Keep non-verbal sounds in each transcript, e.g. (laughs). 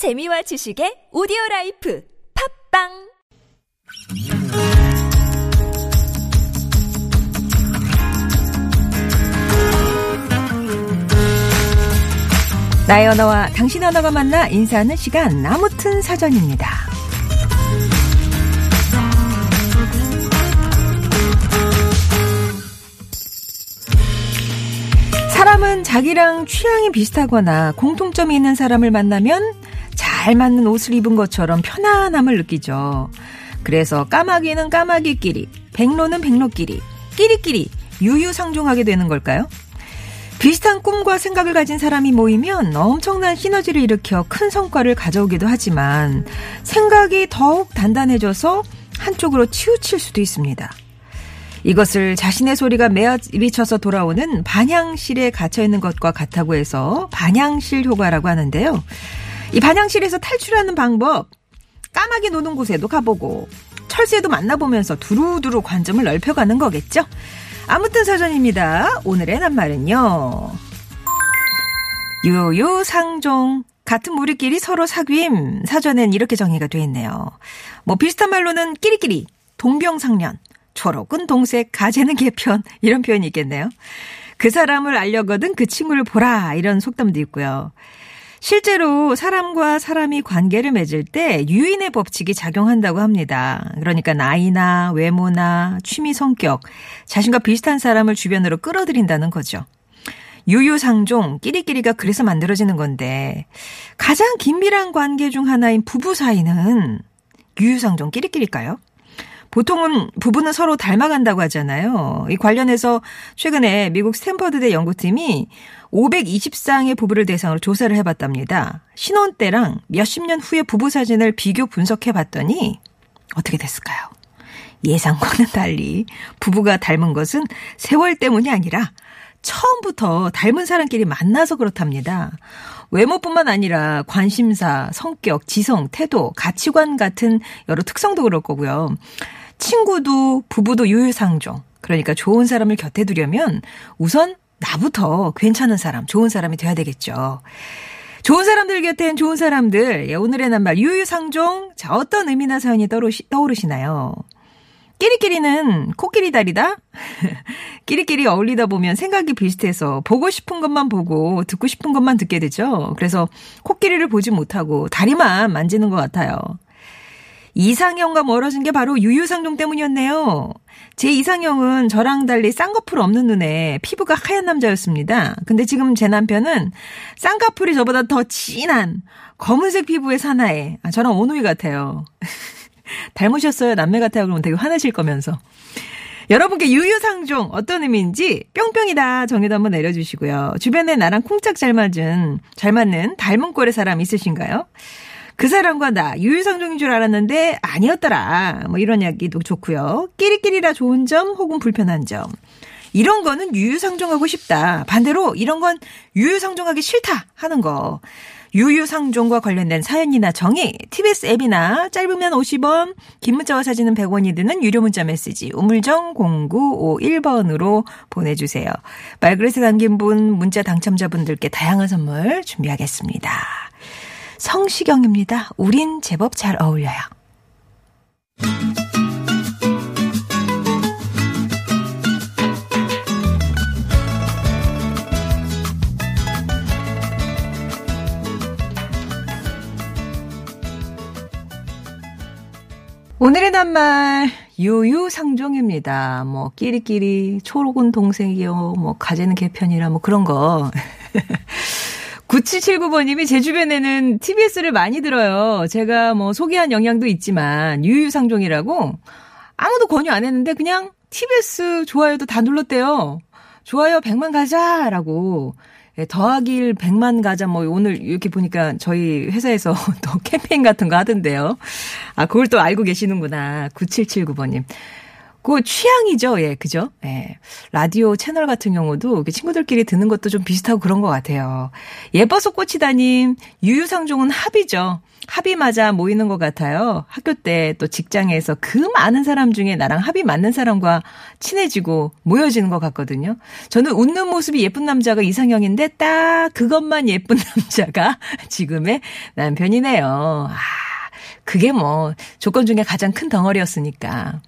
재미와 지식의 오디오 라이프 팟빵 나의 언어와 당신 언어가 만나 인사하는 시간 아무튼 사전입니다. 사람은 자기랑 취향이 비슷하거나 공통점이 있는 사람을 만나면 잘 맞는 옷을 입은 것처럼 편안함을 느끼죠. 그래서 까마귀는 까마귀끼리, 백로는 백로끼리, 끼리끼리 유유상종하게 되는 걸까요? 비슷한 꿈과 생각을 가진 사람이 모이면 엄청난 시너지를 일으켜 큰 성과를 가져오기도 하지만 생각이 더욱 단단해져서 한쪽으로 치우칠 수도 있습니다. 이것을 자신의 소리가 매어미쳐서 돌아오는 반향실에 갇혀 있는 것과 같다고 해서 반향실 효과라고 하는데요. 이 반향실에서 탈출하는 방법, 까마귀 노는 곳에도 가보고 철새도 만나보면서 두루두루 관점을 넓혀가는 거겠죠. 아무튼 사전입니다. 오늘의 낱말은요. 유유상종. 같은 무리끼리 서로 사귐. 사전엔 이렇게 정의가 돼 있네요. 뭐 비슷한 말로는 끼리끼리, 동병상련, 초록은 동색, 가재는 개편 이런 표현이 있겠네요. 그 사람을 알려거든 그 친구를 보라 이런 속담도 있고요. 실제로 사람과 사람이 관계를 맺을 때 유인의 법칙이 작용한다고 합니다. 그러니까 나이나 외모나 취미 성격, 자신과 비슷한 사람을 주변으로 끌어들인다는 거죠. 유유상종, 끼리끼리가 그래서 만들어지는 건데 가장 긴밀한 관계 중 하나인 부부 사이는 유유상종 끼리끼리일까요? 보통은 부부는 서로 닮아간다고 하잖아요. 이 관련해서 최근에 미국 스탠퍼드대 연구팀이 520쌍의 부부를 대상으로 조사를 해봤답니다. 신혼 때랑 몇십 년 후의 부부 사진을 비교 분석해봤더니 어떻게 됐을까요? 예상과는 달리 부부가 닮은 것은 세월 때문이 아니라 처음부터 닮은 사람끼리 만나서 그렇답니다. 외모뿐만 아니라 관심사, 성격, 지성, 태도, 가치관 같은 여러 특성도 그럴 거고요. 친구도 부부도 유유상종. 그러니까 좋은 사람을 곁에 두려면 우선 나부터 괜찮은 사람, 좋은 사람이 돼야 되겠죠. 좋은 사람들 곁엔 좋은 사람들. 예, 오늘의 낱말 유유상종. 자, 어떤 의미나 사연이 떠오르시, 떠오르시나요? 끼리끼리는 코끼리 다리다? (laughs) 끼리끼리 어울리다 보면 생각이 비슷해서 보고 싶은 것만 보고 듣고 싶은 것만 듣게 되죠. 그래서 코끼리를 보지 못하고 다리만 만지는 것 같아요. 이상형과 멀어진 게 바로 유유상종 때문이었네요. 제 이상형은 저랑 달리 쌍꺼풀 없는 눈에 피부가 하얀 남자였습니다. 근데 지금 제 남편은 쌍꺼풀이 저보다 더 진한 검은색 피부의 사나이. 아, 저랑 오누이 같아요. (laughs) 닮으셨어요? 남매 같아요? 그러면 되게 화내실 거면서. 여러분께 유유상종 어떤 의미인지 뿅뿅이다 정의도 한번 내려주시고요. 주변에 나랑 쿵짝 잘 맞은, 잘 맞는 닮은 꼴의 사람 있으신가요? 그 사람과 나 유유상종인 줄 알았는데 아니었더라. 뭐 이런 이야기도 좋고요. 끼리끼리라 좋은 점 혹은 불편한 점. 이런 거는 유유상종하고 싶다. 반대로 이런 건 유유상종하기 싫다 하는 거. 유유상종과 관련된 사연이나 정의, TBS 앱이나 짧으면 50원, 긴 문자와 사진은 100원이 드는 유료 문자 메시지 우물정 0951번으로 보내주세요. 말그릇에 담긴 분, 문자 당첨자분들께 다양한 선물 준비하겠습니다. 성시경입니다. 우린 제법 잘 어울려요. 오늘의 낱말 유유상종입니다. 뭐 끼리끼리 초록은 동생이요. 뭐 가재는 개편이라 뭐 그런 거. (laughs) 9779번님이 제 주변에는 TBS를 많이 들어요. 제가 뭐 소개한 영향도 있지만 유유상종이라고 아무도 권유 안 했는데 그냥 TBS 좋아요도 다 눌렀대요. 좋아요 100만 가자라고. 예, 더하기 100만 가자 뭐 오늘 이렇게 보니까 저희 회사에서 (laughs) 또 캠페인 같은 거 하던데요. 아, 그걸 또 알고 계시는구나. 9779번님. 그 취향이죠. 예, 그죠? 예. 라디오 채널 같은 경우도 친구들끼리 듣는 것도 좀 비슷하고 그런 것 같아요. 예뻐서 꽃이다님, 유유상종은 합이죠. 합이 맞아 모이는 것 같아요. 학교 때 또 직장에서 그 많은 사람 중에 나랑 합이 맞는 사람과 친해지고 모여지는 것 같거든요. 저는 웃는 모습이 예쁜 남자가 이상형인데 딱 그것만 예쁜 (laughs) 남자가 지금의 남편이네요. 아, 그게 뭐 조건 중에 가장 큰 덩어리였으니까.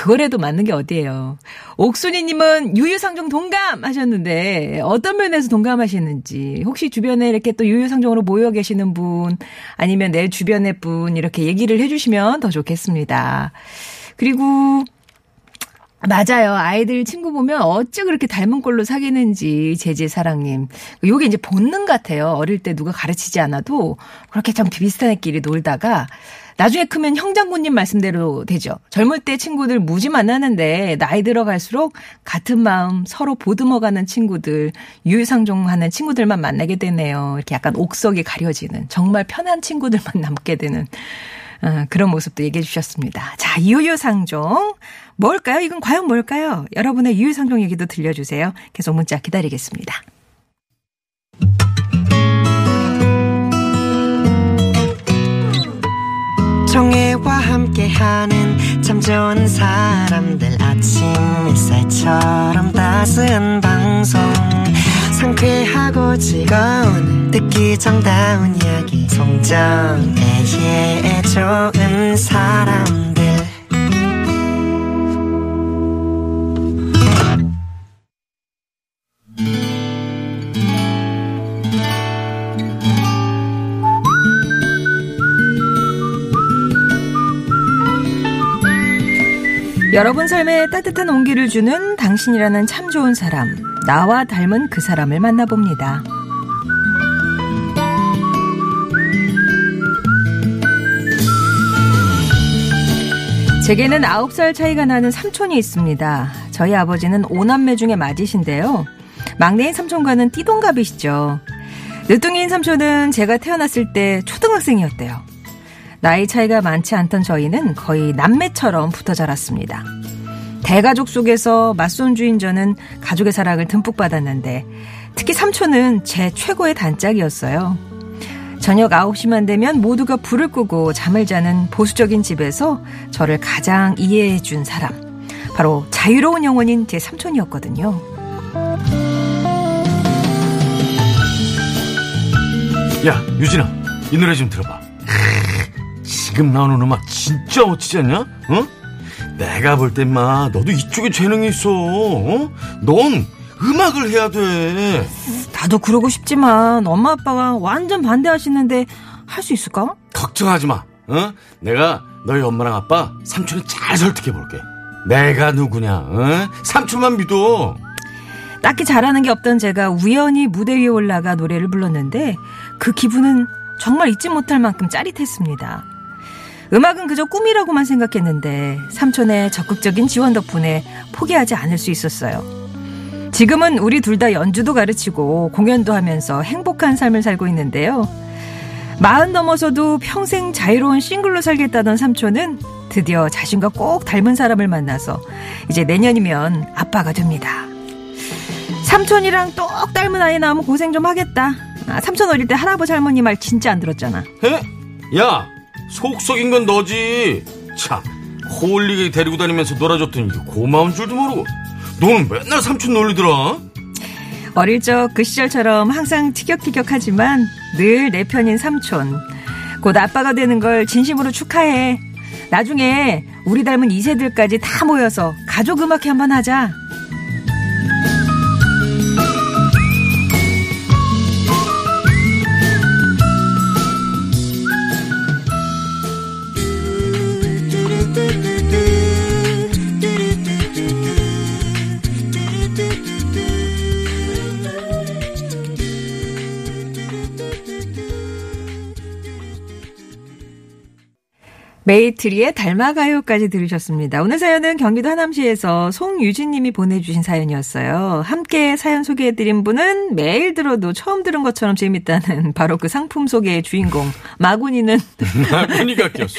그거라도 맞는 게 어디예요. 옥순이님은 유유상종 동감 하셨는데 어떤 면에서 동감하시는지 혹시 주변에 이렇게 또 유유상종으로 모여 계시는 분 아니면 내 주변의 분 이렇게 얘기를 해주시면 더 좋겠습니다. 그리고 맞아요. 아이들 친구 보면 어찌 그렇게 닮은 꼴로 사귀는지 제재사랑님. 요게 이제 본능 같아요. 어릴 때 누가 가르치지 않아도 그렇게 참 비슷한 애끼리 놀다가 나중에 크면 형장군님 말씀대로 되죠. 젊을 때 친구들 무지 만나는데 나이 들어갈수록 같은 마음 서로 보듬어가는 친구들 유유상종하는 친구들만 만나게 되네요. 이렇게 약간 옥석이 가려지는 정말 편한 친구들만 (laughs) 남게 되는 어, 그런 모습도 얘기해 주셨습니다. 자, 유유상종. 뭘까요? 이건 과연 뭘까요? 여러분의 유유상종 얘기도 들려주세요. 계속 문자 기다리겠습니다. 정혜와 함께하는 참 좋은 사람들 아침 햇살처럼 따스한 방송. 상쾌하고 즐거운 듣기 정다운 이야기. 송정애의 좋은 사람 여러분 삶에 따뜻한 온기를 주는 당신이라는 참 좋은 사람, 나와 닮은 그 사람을 만나봅니다. 제게는 9살 차이가 나는 삼촌이 있습니다. 저희 아버지는 오남매 중에 맞으신데요. 막내인 삼촌과는 띠동갑이시죠. 늦둥이인 삼촌은 제가 태어났을 때 초등학생이었대요. 나이 차이가 많지 않던 저희는 거의 남매처럼 붙어 자랐습니다. 대가족 속에서 맞손주인 저는 가족의 사랑을 듬뿍 받았는데 특히 삼촌은 제 최고의 단짝이었어요. 저녁 9시만 되면 모두가 불을 끄고 잠을 자는 보수적인 집에서 저를 가장 이해해 준 사람. 바로 자유로운 영혼인 제 삼촌이었거든요. 야, 유진아, 이 노래 좀 들어봐. 지금 나오는 음악 진짜 멋지지 않냐? 어? 내가 볼 땐마 너도 이쪽에 재능이 있어. 어? 넌 음악을 해야 돼. 나도 그러고 싶지만 엄마 아빠가 완전 반대하시는데 할 수 있을까? 걱정하지 마. 어? 내가 너희 엄마랑 아빠 삼촌을 잘 설득해 볼게. 내가 누구냐? 어? 삼촌만 믿어. 딱히 잘하는 게 없던 제가 우연히 무대 위에 올라가 노래를 불렀는데 그 기분은 정말 잊지 못할 만큼 짜릿했습니다. 음악은 그저 꿈이라고만 생각했는데 삼촌의 적극적인 지원 덕분에 포기하지 않을 수 있었어요. 지금은 우리 둘 다 연주도 가르치고 공연도 하면서 행복한 삶을 살고 있는데요. 마흔 넘어서도 평생 자유로운 싱글로 살겠다던 삼촌은 드디어 자신과 꼭 닮은 사람을 만나서 이제 내년이면 아빠가 됩니다. 삼촌이랑 똑 닮은 아이 나오면 고생 좀 하겠다. 아, 삼촌 어릴 때 할아버지 할머니 말 진짜 안 들었잖아. 해? 야, 속 썩인 건 너지. 참, 홀리게 데리고 다니면서 놀아줬더니 고마운 줄도 모르고. 너는 맨날 삼촌 놀리더라. 어릴 적 그 시절처럼 항상 티격태격하지만 늘 내 편인 삼촌. 곧 아빠가 되는 걸 진심으로 축하해. 나중에 우리 닮은 2세들까지 다 모여서 가족 음악회 한번 하자. 메이트리의 닮아가요까지 들으셨습니다. 오늘 사연은 경기도 하남시에서 송유진 님이 보내주신 사연이었어요. 함께 사연 소개해드린 분은 매일 들어도 처음 들은 것처럼 재밌다는 (laughs) 바로 그 상품 소개의 주인공 마군이는 마군이가 꼈어.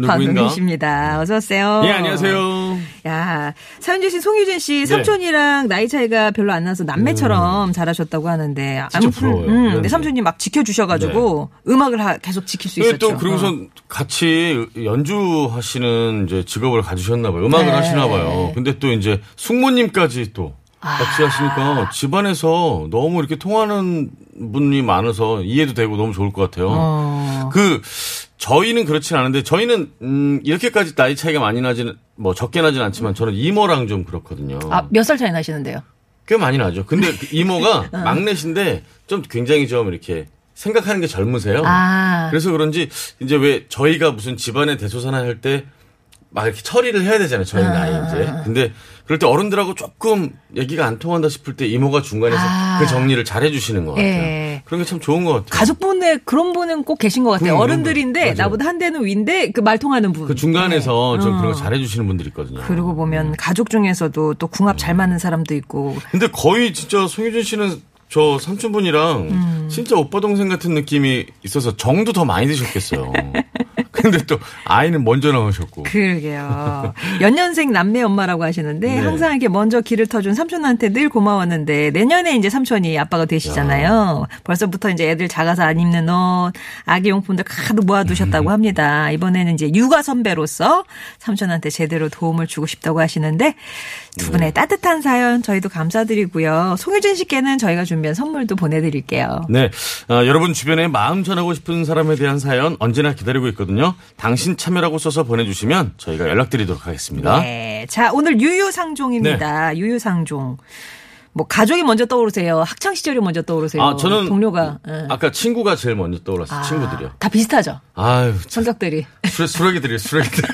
누구인가? 박은희씨입니다. 어서 오세요. 예, 안녕하세요. 야, 사연 주신 송유진 씨 삼촌이랑 나이 차이가 별로 안 나서 남매처럼 자라셨다고 하는데 부러워요. 음, 네. 근데 삼촌님 막 지켜주셔가지고 음악을 하- 계속 지킬 수 네, 있었죠. 또 그러고서 어. 같이 연주하시는 이제 직업을 가지셨나 봐요. 음악을 네. 하시나 봐요. 근데 또 이제 숙모님까지 또 같이 하시니까 집안에서 너무 이렇게 통하는 분이 많아서 이해도 되고 너무 좋을 것 같아요. 어. 그 저희는 그렇진 않은데 저희는 음 이렇게까지 나이 차이가 많이 나지는 뭐 적게 나진 않지만 저는 이모랑 좀 그렇거든요. 아, 몇 살 차이 나시는데요? 꽤 많이 나죠. 근데 그 이모가 (laughs) 어. 막내신데 좀 굉장히 좀 이렇게 생각하는 게 젊으세요. 아. 그래서 그런지 이제 왜 저희가 무슨 집안의 대소사나 할 때 막 이렇게 처리를 해야 되잖아요. 저희 나이 이제. 근데 그럴 때 어른들하고 조금 얘기가 안 통한다 싶을 때 이모가 중간에서 아. 그 정리를 잘 해주시는 것 같아요. 예. 그런 게 참 좋은 것 같아요. 가족분에 그런 분은 꼭 계신 것 같아요. 그럼, 어른들인데. 나보다 한 대는 위인데 그 말 통하는 분. 그 중간에서 좀 어. 그런 거 잘 해주시는 분들이 있거든요. 그러고 보면 가족 중에서도 또 궁합 잘 맞는 사람도 있고. 근데 거의 진짜 송유진 씨는 저 삼촌분이랑 음. 진짜 오빠 동생 같은 느낌이 있어서 정도 더 많이 드셨겠어요. (laughs) 근데 또 아이는 먼저 나오셨고. 그러게요. 연년생 남매 엄마라고 하시는데 네. 항상 이렇게 먼저 길을 터준 삼촌한테 늘 고마웠는데 내년에 이제 삼촌이 아빠가 되시잖아요. 벌써부터 이제 애들 작아서 안 입는 옷, 아기 용품들 가득 모아두셨다고 음. 합니다. 이번에는 이제 육아 선배로서 삼촌한테 제대로 도움을 주고 싶다고 하시는데 두 분의 네. 따뜻한 사연 저희도 감사드리고요. 송유진 씨께는 저희가 준비 한 선물도 보내드릴게요. 네. 아, 여러분 주변에 마음 전하고 싶은 사람에 대한 사연 언제나 기다리고 있거든요. 당신 참여라고 써서 보내주시면 저희가 연락드리도록 하겠습니다. 네. 자, 오늘 유유상종입니다. 네. 유유상종. 뭐 가족이 먼저 떠오르세요. 학창 시절이 먼저 떠오르세요. 아, 저는 동료가 예. 아까 친구가 제일 먼저 떠올랐어요. 아, 친구들이요. 다 비슷하죠. 아유, 참, 성격들이. 수- 수레기들이요, 수레기들.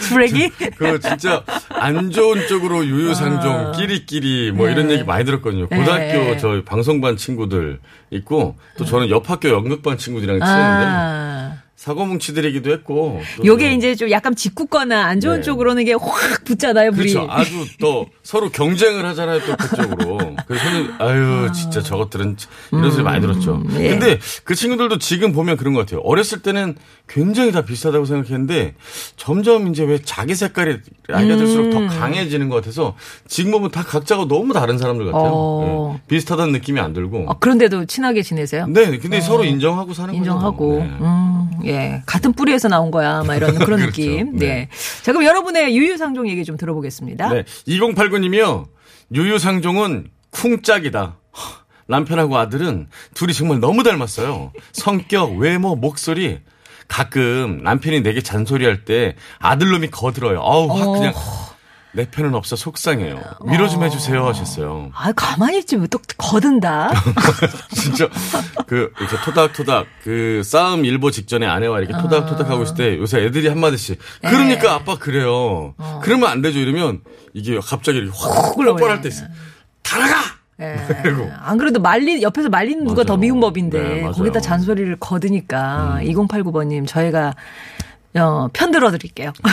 쓰레기? 그 진짜 안 좋은 쪽으로 유유상종, 끼리끼리 뭐 이런 아. 네. 얘기 많이 들었거든요. 네. 고등학교 저희 방송반 친구들 있고 또 저는 옆 학교 연극반 친구들이랑 치는데 아. 사고뭉치들이기도 했고. 또 요게 좀- 이제 좀 약간 짓궂거나 안 좋은 네. 쪽으로는 게확 붙잖아요, 불이. 그렇죠. 아주 또 서로 경쟁을 하잖아요, 또 그쪽으로. 그래서 아유, 진짜 저것들은 이런 소리 많이 들었죠. 예. 근데 그 친구들도 지금 보면 그런 것 같아요. 어렸을 때는 굉장히 다 비슷하다고 생각했는데 점점 이제 왜 자기 색깔이 나이가 들수록 더 강해지는 것 같아서 지금 보면 다 각자가 너무 다른 사람들 같아요. 어. 예. 비슷하다는 느낌이 안 들고. 아, 그런데도 친하게 지내세요? 네, 근데 서로 인정하고 사는 인정하고, 거죠. 네. 음, 예. 같은 뿌리에서 나온 거야. 막 이런 (laughs) 그런 그렇죠. 느낌. 네. 네. 자, 그럼 여러분의 유유상종 얘기 좀 들어보겠습니다. 네. 2089님이요. 유유상종은 쿵짝이다. 허, 남편하고 아들은 둘이 정말 너무 닮았어요. 성격, 외모, 목소리. 가끔 남편이 내게 잔소리할 때 아들놈이 거들어요. 아우, 확 그냥 내 편은 없어 속상해요. 위로 좀 해주세요 하셨어요. 아, 가만히 있지, 왜 또 거든다? (laughs) 진짜 그 이렇게 토닥토닥 그 싸움 일보 직전에 아내와 이렇게 토닥토닥 하고 있을 때 요새 애들이 한 마디씩 그러니까 아빠 그래요. 그러면 안 되죠. 이러면 이게 갑자기 확 올라오네. 뻔할 때 있어. 다 나가. 예. (laughs) 그리고 안 그래도 말리 옆에서 말리는 누가 맞아요. 더 미운 법인데 네. 음. 거기다 잔소리를 거드니까 2089번님 저희가 어, 편 들어드릴게요. (laughs)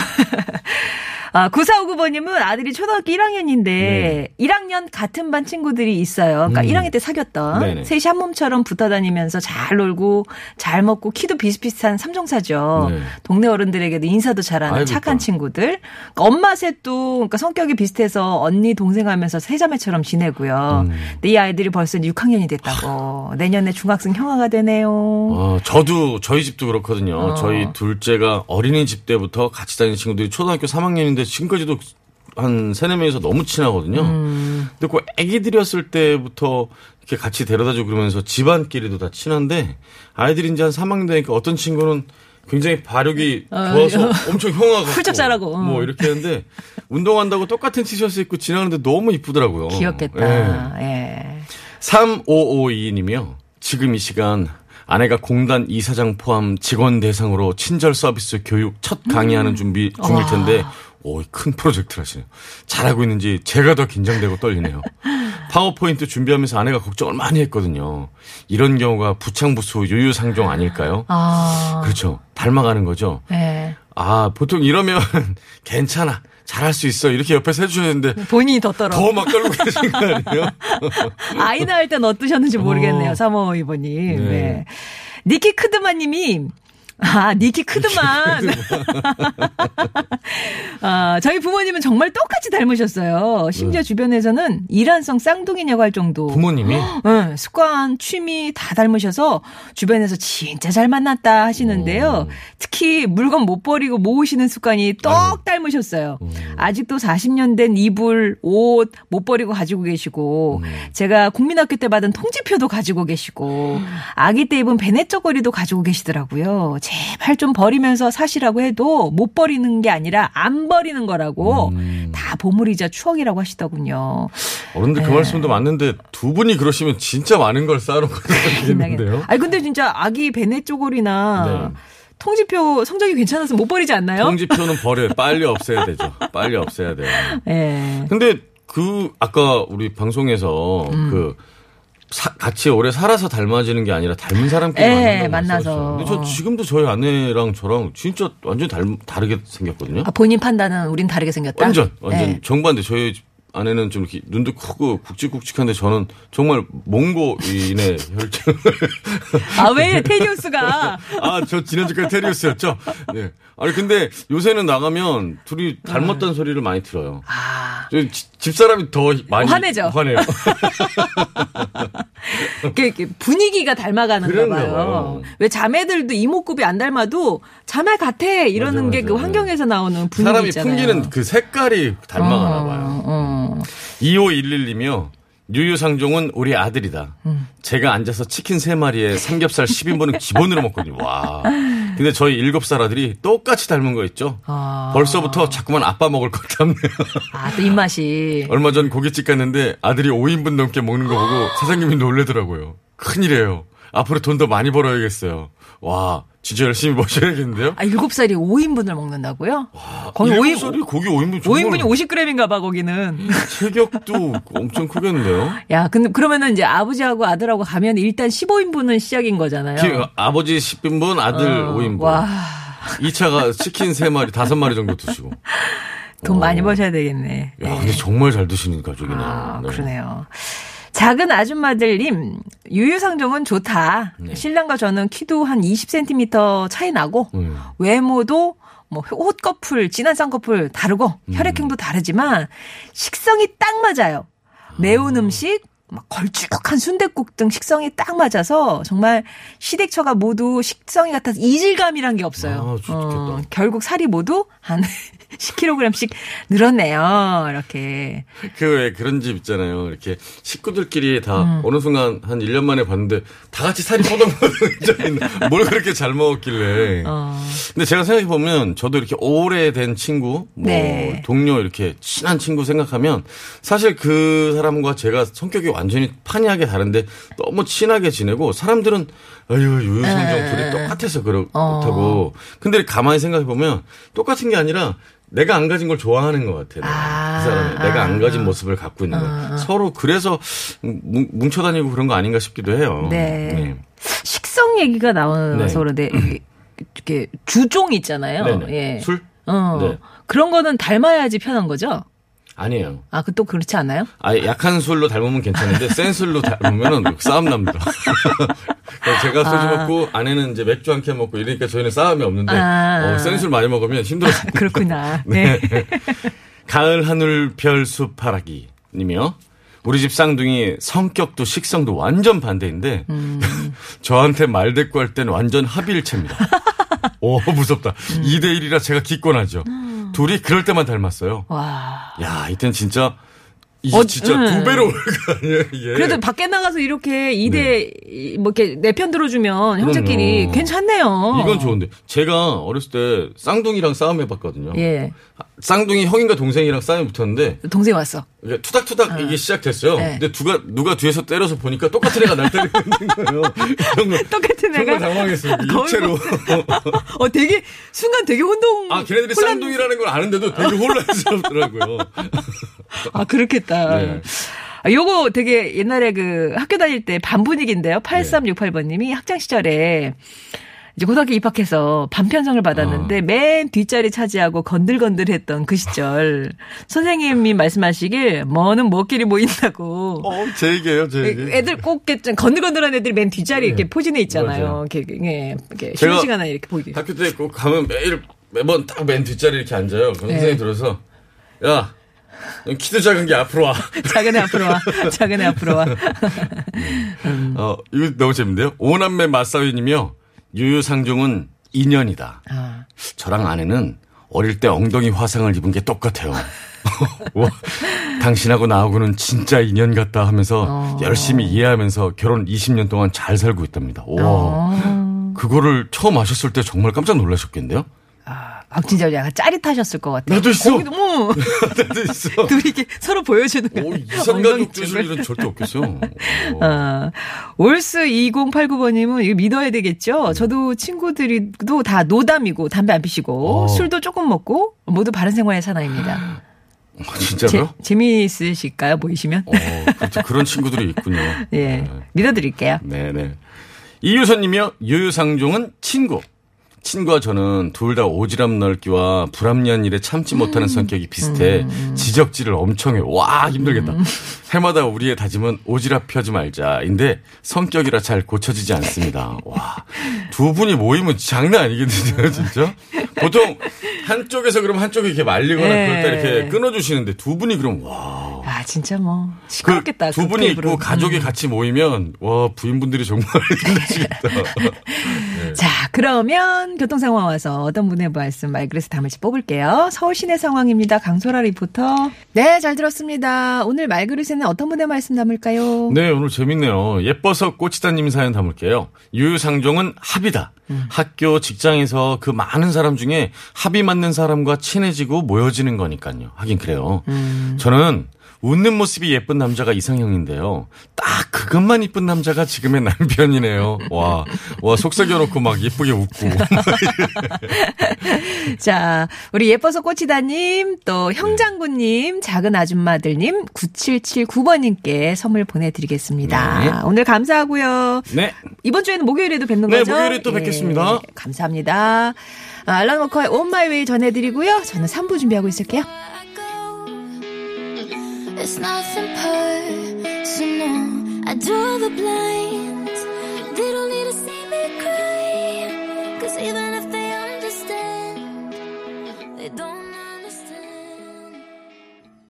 아, 9459번님은 아들이 초등학교 1학년인데 네. 1학년 같은 반 친구들이 있어요. 그러니까 1학년 때 사귀었던 음. 네네. 셋이 한 몸처럼 붙어 다니면서 잘 놀고 잘 먹고 키도 비슷비슷한 삼총사죠. 네. 동네 어른들에게도 인사도 잘하는 아이고, 착한 이뻐. 친구들. 그러니까 엄마 셋도 그러니까 성격이 비슷해서 언니 동생 하면서 세자매처럼 지내고요. 음. 근데 이 아이들이 벌써 6학년이 됐다고. 내년에 중학생 형아가 되네요. 어, 저도 저희 집도 그렇거든요. 어. 저희 둘째가 어린이집 때부터 같이 다니는 친구들이 초등학교 3학년인데 지금까지도 한 세네 명이서 너무 친하거든요. 음. 근데 그 아기들이었을 때부터 이렇게 같이 데려다주고 그러면서 집안끼리도 다 친한데 아이들이 이제 한 3학년 되니까 어떤 친구는 굉장히 발육이 좋아서 엄청 형아 같고 (laughs) 훌쩍 자라고. 뭐 이렇게 하는데 운동한다고 똑같은 티셔츠 입고 지나가는데 너무 이쁘더라고요. 예. 귀엽겠다. 예. 3552님이요. 지금 이 시간 아내가 공단 이사장 포함 직원 대상으로 친절 서비스 교육 첫 강의하는 준비 중일 텐데 오, 큰 프로젝트를 하시네요. 잘하고 있는지 제가 더 긴장되고 떨리네요. (laughs) 파워포인트 준비하면서 아내가 걱정을 많이 했거든요. 이런 경우가 부창부수 유유상종 아닐까요? 아. 그렇죠. 닮아가는 거죠. 예. 아, 보통 이러면 (laughs) 괜찮아. 잘할 수 있어. 이렇게 옆에서 해주셔야 되는데 본인이 더 떨어. 더막 떨고 계신 거 아니에요? (laughs) 아이 낳을 땐 어떠셨는지 모르겠네요. 어. 352번님. 네. 네. 니키 크드만님이 아, 니키 크드만. (laughs) 아, 저희 부모님은 정말 똑같이 닮으셨어요. 심지어 주변에서는 이란성 쌍둥이냐고 할 정도. 부모님이 응, (gasps) 습관, 취미 다 닮으셔서 주변에서 진짜 잘 만났다 하시는데요. 특히 물건 못 버리고 모으시는 습관이 똑 닮으셨어요. 아직도 40년 된 이불, 옷 못 버리고 가지고 계시고 제가 국민학교 때 받은 통지표도 가지고 계시고 (gasps) 아기 때 입은 베네 쪼거리도 가지고 계시더라고요. 제발 좀 버리면서 사시라고 해도 못 버리는 게 아니라 안 버리는 거라고 다 보물이자 추억이라고 하시더군요. 어른들 그 말씀도 맞는데 두 분이 그러시면 진짜 많은 걸 쌓아놓고 계시겠는데요? (laughs) 아니 근데 진짜 아기 베네 쪼고리나 네. 통지표 성적이 괜찮아서 못 버리지 않나요? 통지표는 버려요. 빨리 없애야 되죠. 빨리 없애야 돼요. 예. 근데 그 아까 우리 방송에서 음. 그 사- 같이 오래 살아서 닮아지는 게 아니라 닮은 사람끼리 예, 만난다고 만나서. 근데 저 지금도 저희 아내랑 저랑 진짜 완전 히 다르게 생겼거든요. 아, 본인 판단은 우린 다르게 생겼다. 완전 완전 예. 정반대. 저희 집 아내는 좀 이렇게 눈도 크고 굵직굵직한데 저는 정말 몽고인의 (laughs) 혈증. 아, 왜 테리우스가 (laughs) 아, 저 지난주까지 테리우스였죠? 네. 아니, 근데 요새는 나가면 둘이 닮았다는 소리를 많이 들어요. 아, 저 지- 집사람이 더 많이. 화내죠? 화내요. (laughs) 이렇게, 이렇게 분위기가 닮아가는가 봐요. 왜 자매들도 이목구비 안 닮아도 자매 같아 이러는 게 그. 환경에서 나오는 분위기 사람이 있잖아요. 풍기는 그 색깔이 닮아가나 어, 봐요. 어. 2511님이요. 유유상종은 우리 아들이다. 음. 제가 앉아서 치킨 3마리에 삼겹살 10인분은 기본으로 먹거든요. 와. 근데 저희 7살 아들이 똑같이 닮은 거 있죠? 아. 벌써부터 자꾸만 아빠 먹을 것 닮네요. 아, 또 입맛이. (laughs) 얼마 전 고깃집 갔는데 아들이 5인분 넘게 먹는 거 보고 (gasps) 사장님이 놀래더라고요. 큰일이에요. 앞으로 돈 더 많이 벌어야겠어요. 와, 진짜 열심히 버셔야겠는데요? 아, 7살이 5인분을 먹는다고요? 거기 일곱 5인, 살이 고기 5인분 정말 5인분이 50g인가 봐, 거기는. 체격도 엄청 크겠는데요? (laughs) 야, 근데 그러면은 이제 아버지하고 아들하고 가면 일단 15인분은 시작인 거잖아요. 기- 아버지 10인분, 아들 어, 5인분. 와, 2차가 치킨 3마리, 5마리 정도 드시고. 돈 어. 많이 버셔야 되겠네. 야, 근데 정말 잘 드시는 가족이네요. 아, 네. 그러네요. 작은 아줌마들님, 유유상종은 좋다. 네. 신랑과 저는 키도 한 20cm 차이 나고, 음. 외모도 뭐 옷꺼풀, 진한 쌍꺼풀 다르고, 음. 혈액형도 다르지만, 식성이 딱 맞아요. 매운 음식, 막 걸쭉한 순댓국 등 식성이 딱 맞아서 정말 시댁처가 모두 식성이 같아서 이질감이란 게 없어요. 아, 좋겠다. 결국 살이 모두 한 10kg씩 늘었네요. 이렇게. 그 왜 그런 집 있잖아요. 이렇게 식구들끼리 다 음. 어느 순간 한 1년 만에 봤는데 다 같이 살이 뻗어먹는 (laughs) 뭘 그렇게 잘 먹었길래. 어. 근데 제가 생각해 보면 저도 이렇게 오래된 친구, 뭐 네. 동료 이렇게 친한 친구 생각하면 사실 그 사람과 제가 성격이 완전히 판이하게 다른데 너무 친하게 지내고 사람들은 아유 유유상종 에. 둘이 똑같아서 그렇다고. 어. 근데 가만히 생각해 보면 똑같은 게 아니라 내가 안 가진 걸 좋아하는 것 같아요. 아. 그 사람이 내가 안 가진 모습을 갖고 있는 거. 서로 그래서 뭉- 뭉쳐 다니고 그런 거 아닌가 싶기도 해요. 네. 식성 얘기가 나와서 네. 그런데 (clears throat) 이렇게 주종 있잖아요. 네네. 예. 술? 어. 네. 그런 거는 닮아야지 편한 거죠? 아니에요. 아, 그 또 그렇지 않아요? 아 약한 술로 닮으면 괜찮은데 센 술로 닮으면은 (laughs) 싸움 납니다. 그래서 제가 소주 아. 먹고 아내는 이제 맥주 한 캔 먹고 이러니까 저희는 싸움이 없는데 아. 어, 센술 많이 먹으면 힘들어서. (laughs) 그렇구나. (laughs) 네. 가을 하늘 별 수파라기 님이요. 우리 집 쌍둥이 성격도 식성도 완전 반대인데 음. 저한테 말대꾸 할땐 완전 합일체입니다. 오 무섭다. 음. 2대 1이라 제가 기권하죠. 둘이 그럴 때만 닮았어요. 와. 야 이땐 진짜 이게 어, 진짜 음. 두 배로 올거 아니에요 이게. 그래도 밖에 나가서 이렇게 2대, 뭐 이렇게 내 편 들어주면 형제끼리 네. 그럼요. 괜찮네요. 이건 좋은데 제가 어렸을 때 쌍둥이랑 싸움 해봤거든요. 예. 쌍둥이 형인가 동생이랑 싸움이 붙었는데 동생 왔어. 이게 투닥투닥 이게 시작됐어요. 네. 근데 누가 누가 뒤에서 때려서 보니까 똑같은 애가 날 때리고 있는 거예요. 똑같은 정말 애가. 당황했어요. (laughs) 입체로. 뭐- 어, 되게, 순간 되게 혼동. 아 걔네들이 혼란- 쌍둥이라는 걸 아는데도 되게 혼란스럽더라고요. 아, 그렇겠다. 네. 아, 요거 되게 옛날에 그 학교 다닐 때 반 분위기인데요. 8368번님이 학창 시절에 이제 고등학교 입학해서 반편성을 받았는데 어. 맨 뒷자리 차지하고 건들건들했던 그 시절 선생님이 말씀하시길 뭐는 뭐끼리 모인다고 어, 제 얘기예요, 제 얘기. 애들 꼭 이렇게 건들건들한 애들이 맨 뒷자리 이렇게 네. 포진해 있잖아요. 이렇게, 이렇게, 이렇게 쉬는 시간에 이렇게 보이게. 학교 때 꼭 가면 매일 매번 딱 맨 뒷자리 이렇게 앉아요. 네. 들어서 야, 넌 키도 작은 게 앞으로 와. (laughs) 작은 애 앞으로 와. 작은 애 앞으로 와. 어, 이거 너무 재밌는데요. 오남매 맞사위님이요. 유유상종은 인연이다. 아, 저랑 아내는 어릴 때 엉덩이 화상을 입은 게 똑같아요. (laughs) 와, 당신하고 나하고는 진짜 인연 같다 하면서 어. 열심히 이해하면서 결혼 20년 동안 잘 살고 있답니다. 와, 어. 그거를 처음 아셨을 때 정말 깜짝 놀라셨겠는데요? 아, 아, 진짜 약간 짜릿하셨을 것 같아요. 나도 있어. 거기도, 뭐, (laughs) 나도 있어. (laughs) 둘이 이렇게 서로 보여주는 거. 오, 이산가족 중에서 일은 절대 없겠어요. 오. 아, 올스 2089번님은 이거 믿어야 되겠죠? 저도 친구들이도 다 노담이고 담배 안 피시고 어. 술도 조금 먹고 모두 바른 생활의 사나이입니다. 어, 재, 진짜로요? 재미있으실까요? 보이시면? 어, 그렇죠. 그런 친구들이 있군요. (laughs) 예. 믿어드릴게요. 네네. 이유선님이요. 유유상종은 친구. 친구와 저는 둘 다 오지랖 넓기와 불합리한 일에 참지 못하는 성격이 비슷해 지적질을 엄청 해요. 와 힘들겠다. 해마다 우리의 다짐은 오지랖 펴지 말자인데 성격이라 잘 고쳐지지 않습니다. 와 두 분이 모이면 장난 아니겠는데요 진짜? 보통 한쪽에서 그럼 한쪽이 이렇게 말리거나 네. 그럴 때 이렇게 끊어주시는데 두 분이 그럼 와 아, 진짜 뭐, 시끄럽겠다. 그두그 분이. 있고 가족이 같이 모이면 와 부인분들이 정말 (laughs) 힘드시겠다. (laughs) 자, 그러면 교통 상황 와서 어떤 분의 말씀 말그릇에 담을지 뽑을게요. 서울 시내 상황입니다. 강소라 리포터. 네, 잘 들었습니다. 오늘 말그릇에는 어떤 분의 말씀 담을까요? 네, 오늘 재밌네요. 예뻐서 꽃이다님 사연 담을게요. 유유상종은 합이다. 학교, 직장에서 그 많은 사람 중에 합이 맞는 사람과 친해지고 모여지는 거니까요. 하긴 그래요. 저는 웃는 모습이 예쁜 남자가 이상형인데요. 딱 그것만 이쁜 남자가 지금의 남편이네요. 와, 와, 속삭여놓고 막 예쁘게 웃고. (laughs) 자, 우리 예뻐서 꽃이다님, 또 형장군님, 작은 아줌마들님, 9779번님께 선물 보내드리겠습니다. 네. 오늘 감사하고요. 네. 이번 주에는 목요일에도 뵙는 네, 거죠? 목요일에 또 뵙겠습니다. 감사합니다. 아, 알란 워커의 온 마이 웨이 전해드리고요. 저는 3부 준비하고 있을게요. It's nothing personal. I draw the blinds.